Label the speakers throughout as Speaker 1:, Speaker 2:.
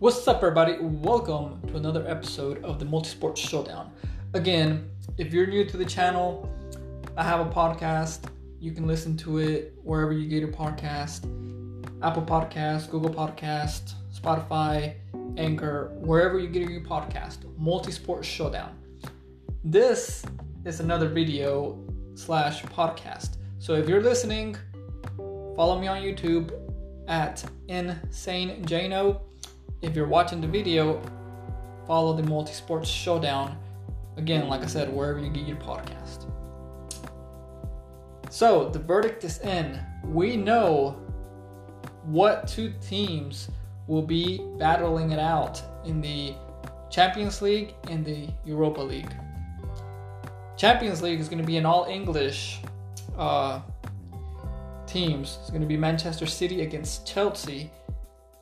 Speaker 1: What's up, everybody? Welcome to another episode of the Multisport Showdown. Again, if you're new to the channel, I have a podcast. You can listen to it wherever you get your podcast Apple Podcast, Google Podcast, Spotify, Anchor, wherever you get your podcast. Multisport Showdown. This is another video slash podcast. So if you're listening, follow me on YouTube at Insane Jano. If you're watching the video, follow the Multisports Showdown. Again, like I said, wherever you get your podcast. So the verdict is in. We know what two teams will be battling it out in the Champions League and the Europa League. Champions League is going to be an all English uh, teams. It's going to be Manchester City against Chelsea.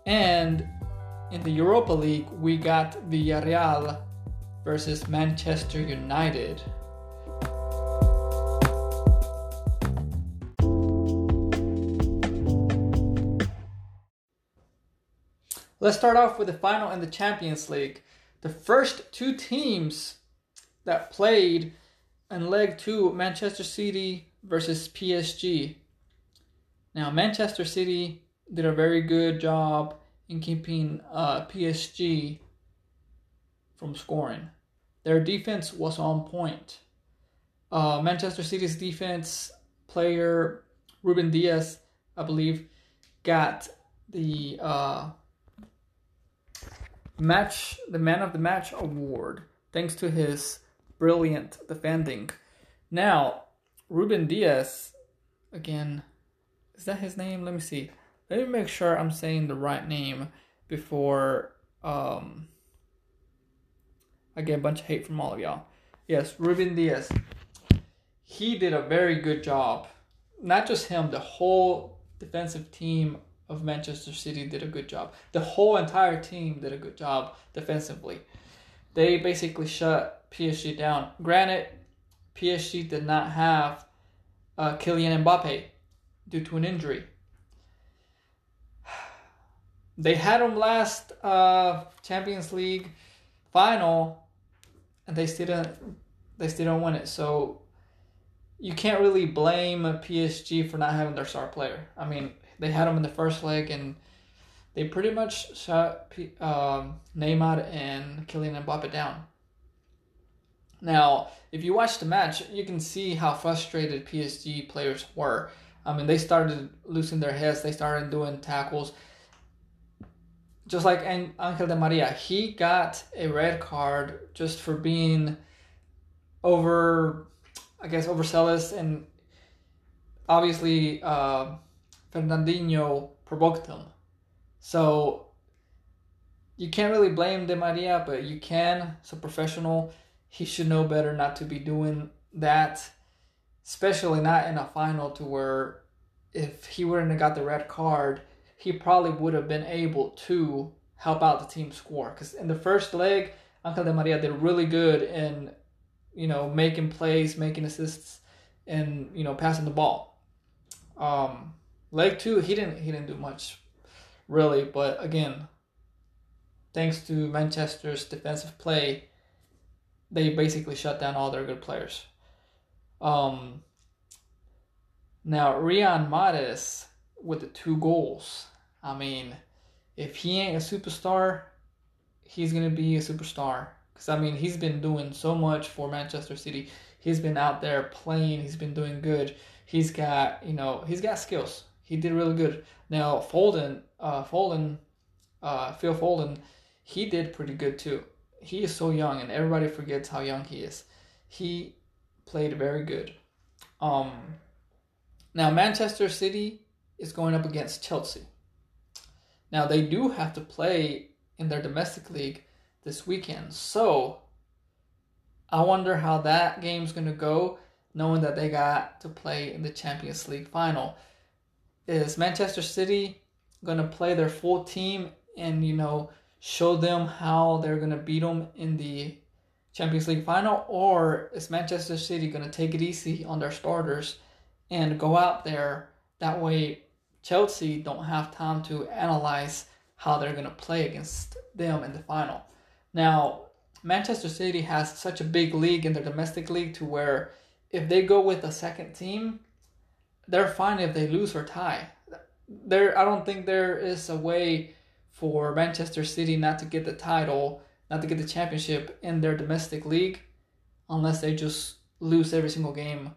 Speaker 1: And in the Europa League, we got Villarreal versus Manchester United. Let's start off with the final in the Champions League. The first two teams that played in leg two, Manchester City versus PSG. Now, Manchester City did a very good job in keeping uh, PSG from scoring. Their defense was on point. Uh, Manchester City's defense player Ruben Dias, I believe, got the uh, match, the man of the match award, thanks to his brilliant defending. Now, Ruben Dias, again, is that his name? Let me see. Let me make sure I'm saying the right name before um, I get a bunch of hate from all of y'all. Yes, Ruben Dias. He did a very good job. Not just him, the whole defensive team of Manchester City did a good job. The whole entire team did a good job defensively. They basically shut PSG down. Granted, PSG did not have uh, Kylian Mbappe due to an injury. They had him last uh, Champions League final, and they still didn't. They still don't win it. So you can't really blame PSG for not having their star player. I mean, they had him in the first leg, and they pretty much shut um, Neymar and Kylian Mbappe down. Now, if you watch the match, you can see how frustrated PSG players were. I mean, they started losing their heads. They started doing tackles. Just like Angel de Maria, he got a red card just for being over, I guess, overzealous. And obviously, uh, Fernandinho provoked him. So you can't really blame De Maria, but you can. So professional, he should know better not to be doing that especially not in a final to where if he wouldn't have got the red card, he probably would have been able to help out the team score. Because in the first leg, Angel de Maria did really good in, you know, making plays, making assists, and you know, passing the ball. Um, leg two, he didn't he didn't do much, really. But again, thanks to Manchester's defensive play, they basically shut down all their good players. Um, now, Riyad Mahrez with the two goals. I mean, if he ain't a superstar, he's to be a superstar. Because, I mean, he's been doing so much for Manchester City. He's been out there playing, he's been doing good. He's got, you know, he's got skills. He did really good. Now, Foden, uh, Foden, uh, Phil Foden, he did pretty good too. He is so young, and everybody forgets how young he is. He played very good. Um, now, Manchester City is going up against Chelsea. Now, they do have to play in their domestic league this weekend. So, I wonder how that game's going to go, knowing that they got to play in the Champions League final. Is Manchester City going to play their full team and, you know, show them how they're going to beat them in the Champions League final, or is Manchester City going to take it easy on their starters and go out there? That way, Chelsea don't have time to analyze how they're gonna play against them in the final. Now, Manchester City has such a big league in their domestic league to where if they go with a second team, they're fine if they lose or tie. There, I don't think there is a way for Manchester City not to get the title, not to get the championship in their domestic league, unless they just lose every single game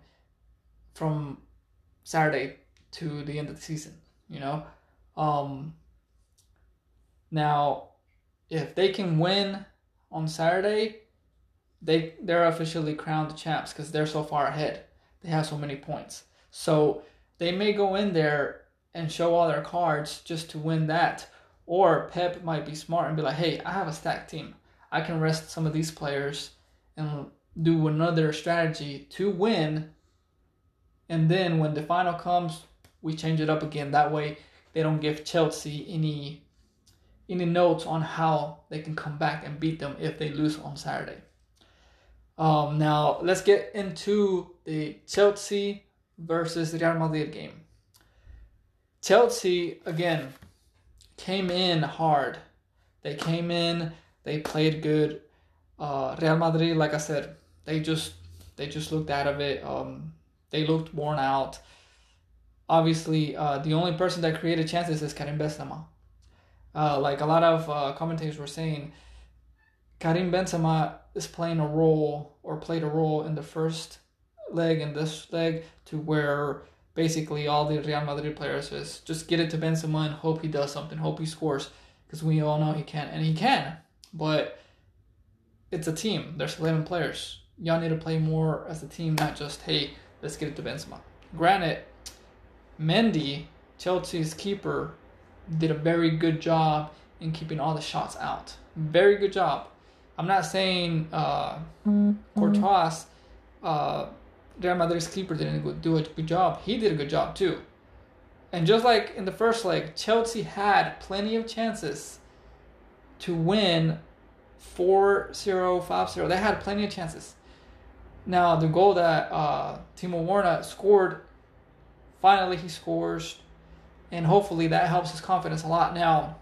Speaker 1: from Saturday to the end of the season. You know, um, now if they can win on Saturday, they they're officially crowned the champs because they're so far ahead. They have so many points. So they may go in there and show all their cards just to win that. Or Pep might be smart and be like, hey, I have a stacked team. I can rest some of these players and do another strategy to win. And then when the final comes, we change it up again. That way they don't give Chelsea any any notes on how they can come back and beat them if they lose on Saturday. Um, now let's get into the Chelsea versus Real Madrid game. Chelsea again came in hard. They came in. They played good. Uh, Real Madrid, like I said, they just they just looked out of it. Um, they looked worn out. Obviously, uh, the only person that created chances is Karim Benzema. Uh, like a lot of uh, commentators were saying, Karim Benzema is playing a role or played a role in the first leg and this leg to where basically all the Real Madrid players is just get it to Benzema and hope he does something, hope he scores because we all know he can and he can, but it's a team. There's 11 players. Y'all need to play more as a team, not just hey, let's get it to Benzema. Granted, Mendy, Chelsea's keeper, did a very good job in keeping all the shots out. Very good job. I'm not saying uh, mm-hmm. Courtois, uh, Real Madrid's keeper didn't do a good job. He did a good job too. And just like in the first leg, Chelsea had plenty of chances to win 4 0, 5 0. They had plenty of chances. Now, the goal that uh, Timo Werner scored, finally he scores and hopefully that helps his confidence a lot. Now,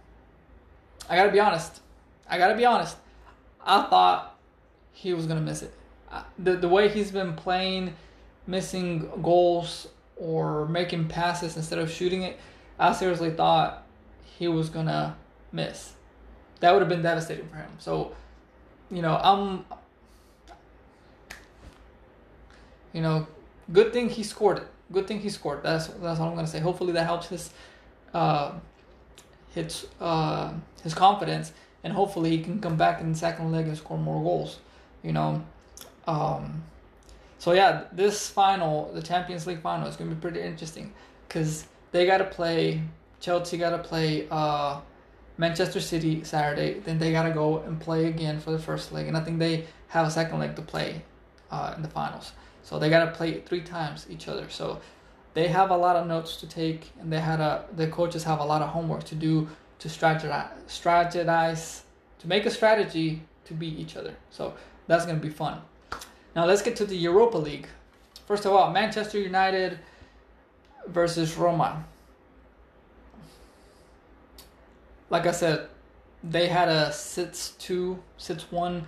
Speaker 1: I gotta be honest. I gotta be honest. I thought he was gonna miss it. The the way he's been playing, missing goals or making passes instead of shooting it, I seriously thought he was gonna miss. That would have been devastating for him. So, you know, I'm. You know, good thing he scored it good thing he scored. That's that's all I'm gonna say. Hopefully that helps his uh, his uh, his confidence, and hopefully he can come back in the second leg and score more goals. You know, um, so yeah, this final, the Champions League final, is gonna be pretty interesting because they gotta play Chelsea, gotta play uh, Manchester City Saturday. Then they gotta go and play again for the first leg, and I think they have a second leg to play uh, in the finals. So they got to play three times each other. So they have a lot of notes to take, and they had a the coaches have a lot of homework to do to strategize, strategize to make a strategy to beat each other. So that's gonna be fun. Now let's get to the Europa League. First of all, Manchester United versus Roma. Like I said, they had a six two, six one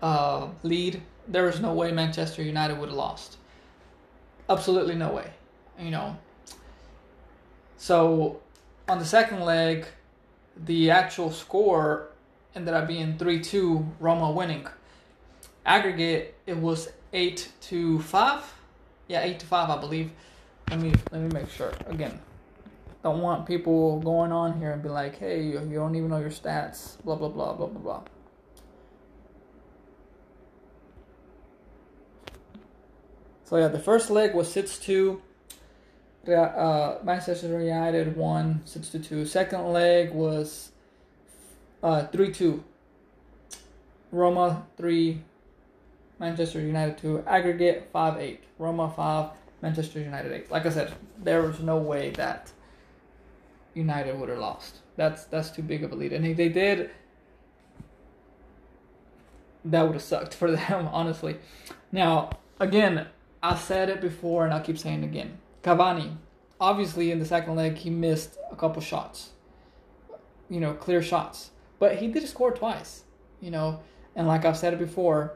Speaker 1: uh, lead there was no way Manchester United would have lost. Absolutely no way. You know. So on the second leg, the actual score ended up being 3 2, Roma winning. Aggregate, it was 8 to 5. Yeah, 8 to 5, I believe. Let me let me make sure. Again, don't want people going on here and be like, hey, you don't even know your stats, blah, blah, blah, blah, blah, blah. So yeah, the first leg was 6-2. Uh, Manchester United won 6-2. Second leg was uh, 3-2. Roma 3, Manchester United 2. Aggregate 5-8. Roma 5, Manchester United 8. Like I said, there was no way that United would have lost. That's that's too big of a lead. And if they did, that would have sucked for them, honestly. Now, again, I said it before and I'll keep saying it again. Cavani, obviously in the second leg he missed a couple shots. you know, clear shots. But he did score twice, you know, and like I've said it before,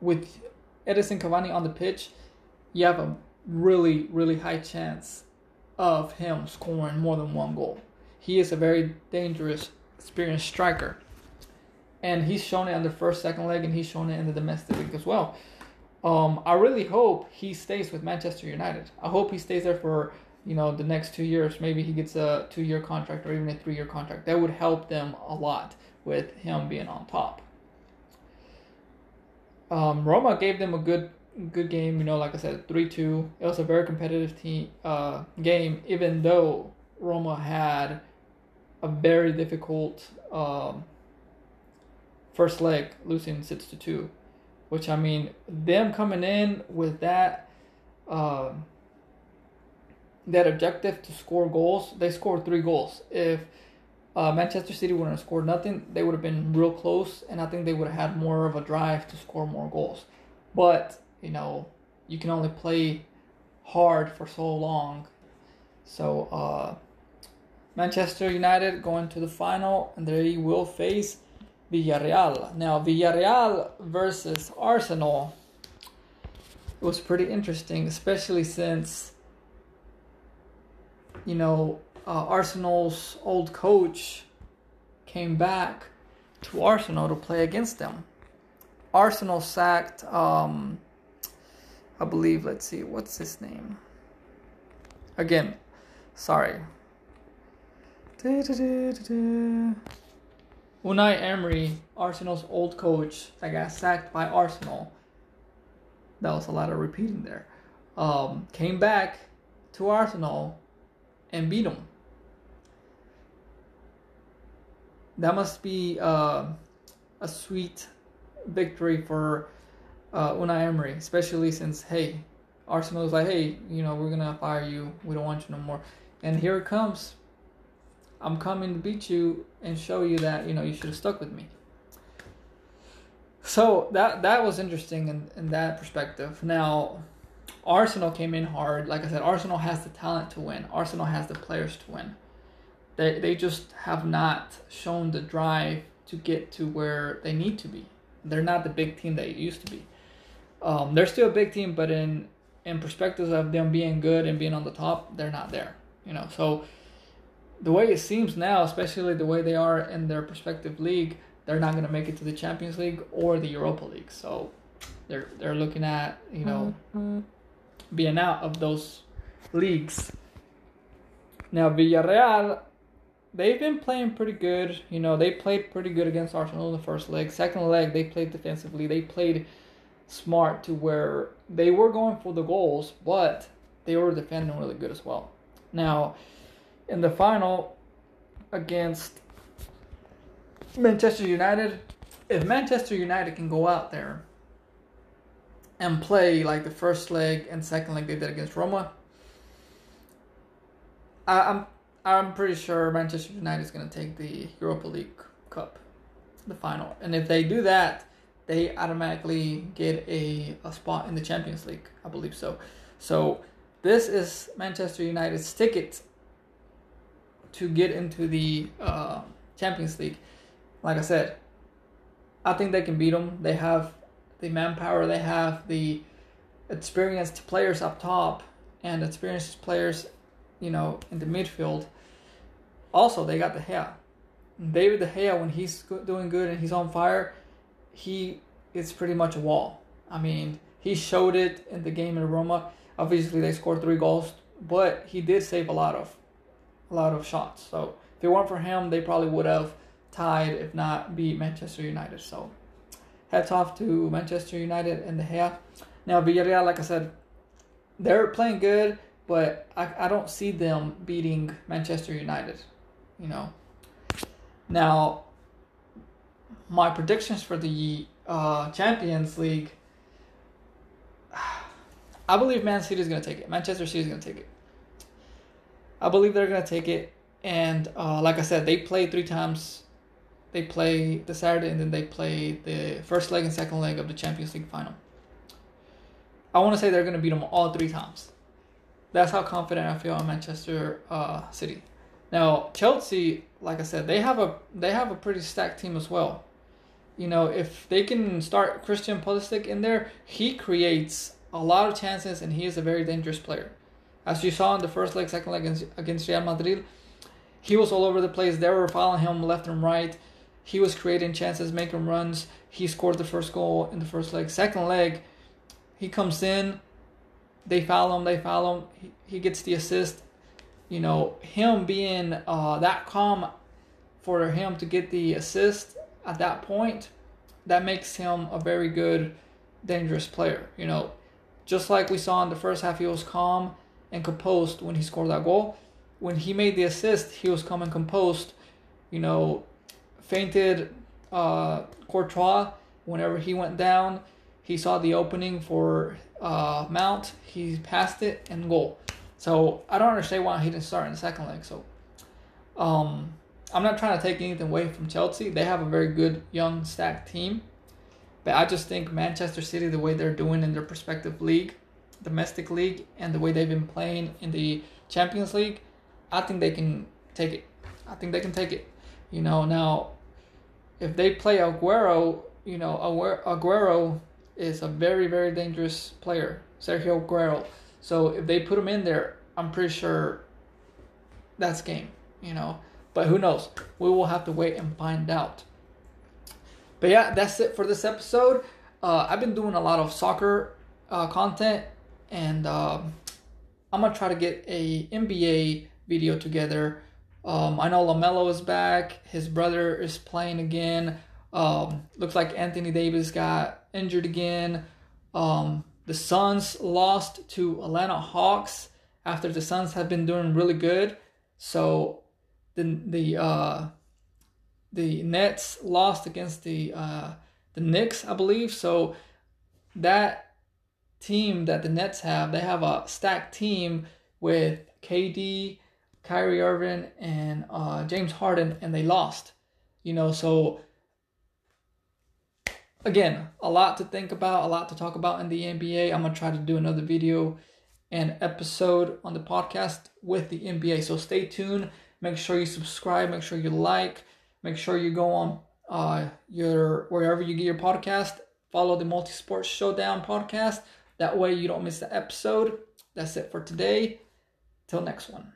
Speaker 1: with Edinson Cavani on the pitch, you have a really, really high chance of him scoring more than one goal. He is a very dangerous, experienced striker. And he's shown it on the first, second leg, and he's shown it in the domestic league as well. Um, I really hope he stays with Manchester United. I hope he stays there for you know the next two years. Maybe he gets a two-year contract or even a three-year contract. That would help them a lot with him being on top. Um, Roma gave them a good good game. You know, like I said, three two. It was a very competitive team uh, game, even though Roma had a very difficult um, first leg, losing six to two. Which I mean, them coming in with that uh, that objective to score goals, they scored three goals. If uh, Manchester City wouldn't have scored nothing, they would have been real close, and I think they would have had more of a drive to score more goals. But you know, you can only play hard for so long. So uh, Manchester United going to the final, and they will face Villarreal. Now, Villarreal versus Arsenal was pretty interesting, especially since, you know, uh, Arsenal's old coach came back to Arsenal to play against them. Arsenal sacked, um, I believe, let's see, what's his name? Again, sorry. Da, da, da, Unai Emery, Arsenal's old coach, that got sacked by Arsenal. That was a lot of repeating there. Um, came back to Arsenal and beat them. That must be uh, a sweet victory for uh, Unai Emery, especially since hey, Arsenal is like, hey, you know, we're gonna fire you. We don't want you no more. And here it comes. I'm coming to beat you and show you that you know you should have stuck with me. So that that was interesting in, in that perspective. Now, Arsenal came in hard. Like I said, Arsenal has the talent to win. Arsenal has the players to win. They they just have not shown the drive to get to where they need to be. They're not the big team they used to be. Um, they're still a big team, but in in perspectives of them being good and being on the top, they're not there. You know, so the way it seems now, especially the way they are in their respective league, they're not going to make it to the Champions League or the Europa League. So they're they're looking at you know mm-hmm. being out of those leagues. Now Villarreal, they've been playing pretty good. You know they played pretty good against Arsenal in the first leg. Second leg they played defensively. They played smart to where they were going for the goals, but they were defending really good as well. Now in the final against Manchester United, if Manchester United can go out there and play like the first leg and second leg they did against Roma, I, I'm I'm pretty sure Manchester United is going to take the Europa League Cup, the final, and if they do that, they automatically get a, a spot in the Champions League. I believe so. So this is Manchester United's ticket to get into the uh, Champions League. Like I said, I think they can beat them. They have the manpower, they have the experienced players up top, and experienced players, you know, in the midfield. Also, they got De Gea. David De Gea, when he's doing good and he's on fire, he is pretty much a wall. I mean, he showed it in the game in Roma. Obviously, they scored three goals, but he did save a lot of a lot of shots. So if it weren't for him, they probably would have tied, if not beat Manchester United. So hats off to Manchester United and the half. Now Villarreal, like I said, they're playing good, but I, I don't see them beating Manchester United. You know. Now, my predictions for the uh, Champions League. I believe Man City is going to take it. Manchester City is going to take it. I believe they're gonna take it. And uh, like I said, they play three times. They play the Saturday and then they play the first leg and second leg of the Champions League final. I want to say they're gonna beat them all three times. That's how confident I feel on Manchester uh, City. Now Chelsea, like I said, they have a they have a pretty stacked team as well. You know, if they can start Christian Pulisic in there, he creates a lot of chances and he is a very dangerous player. As you saw in the first leg, second leg against, against Real Madrid, he was all over the place. They were following him left and right. He was creating chances, making runs. He scored the first goal in the first leg. Second leg, he comes in. They foul him. They foul him. He, he gets the assist. You know, him being uh, that calm for him to get the assist at that point, that makes him a very good, dangerous player. You know, just like we saw in the first half, he was calm and composed when he scored that goal. When he made the assist, he was calm and composed. You know, feinted uh, Courtois whenever he went down. He saw the opening for uh, Mount. He passed it and goal. So I don't understand why he didn't start in the second leg. So um, I'm not trying to take anything away from Chelsea. They have a very good young stacked team. But I just think Manchester City, the way they're doing in their prospective league, domestic league, and the way they've been playing in the Champions League, I think they can take it. I think they can take it. You know, now if they play Aguero, you know, Aguero is a very, very dangerous player, Sergio Aguero. So if they put him in there, I'm pretty sure that's game, you know. But who knows? We will have to wait and find out. But yeah, that's it for this episode. Uh, I've been doing a lot of soccer uh, content, and uh, I'm gonna try to get a NBA video together. Um, I know Lamelo is back. His brother is playing again. Um, looks like Anthony Davis got injured again. Um, the Suns lost to Atlanta Hawks after the Suns have been doing really good. So the the uh, the Nets lost against the uh, the Knicks, I believe. So that team that the Nets have, they have a stacked team with KD, Kyrie Irving, and uh, James Harden, and they lost. You know, so again, a lot to think about, a lot to talk about in the NBA. I'm gonna try to do another video and episode on the podcast with the NBA. So stay tuned. Make sure you subscribe. Make sure you like. Make sure you go on uh, your wherever you get your podcast. Follow the Multi Sports Showdown podcast. That way you don't miss the episode. That's it for today. Till next one.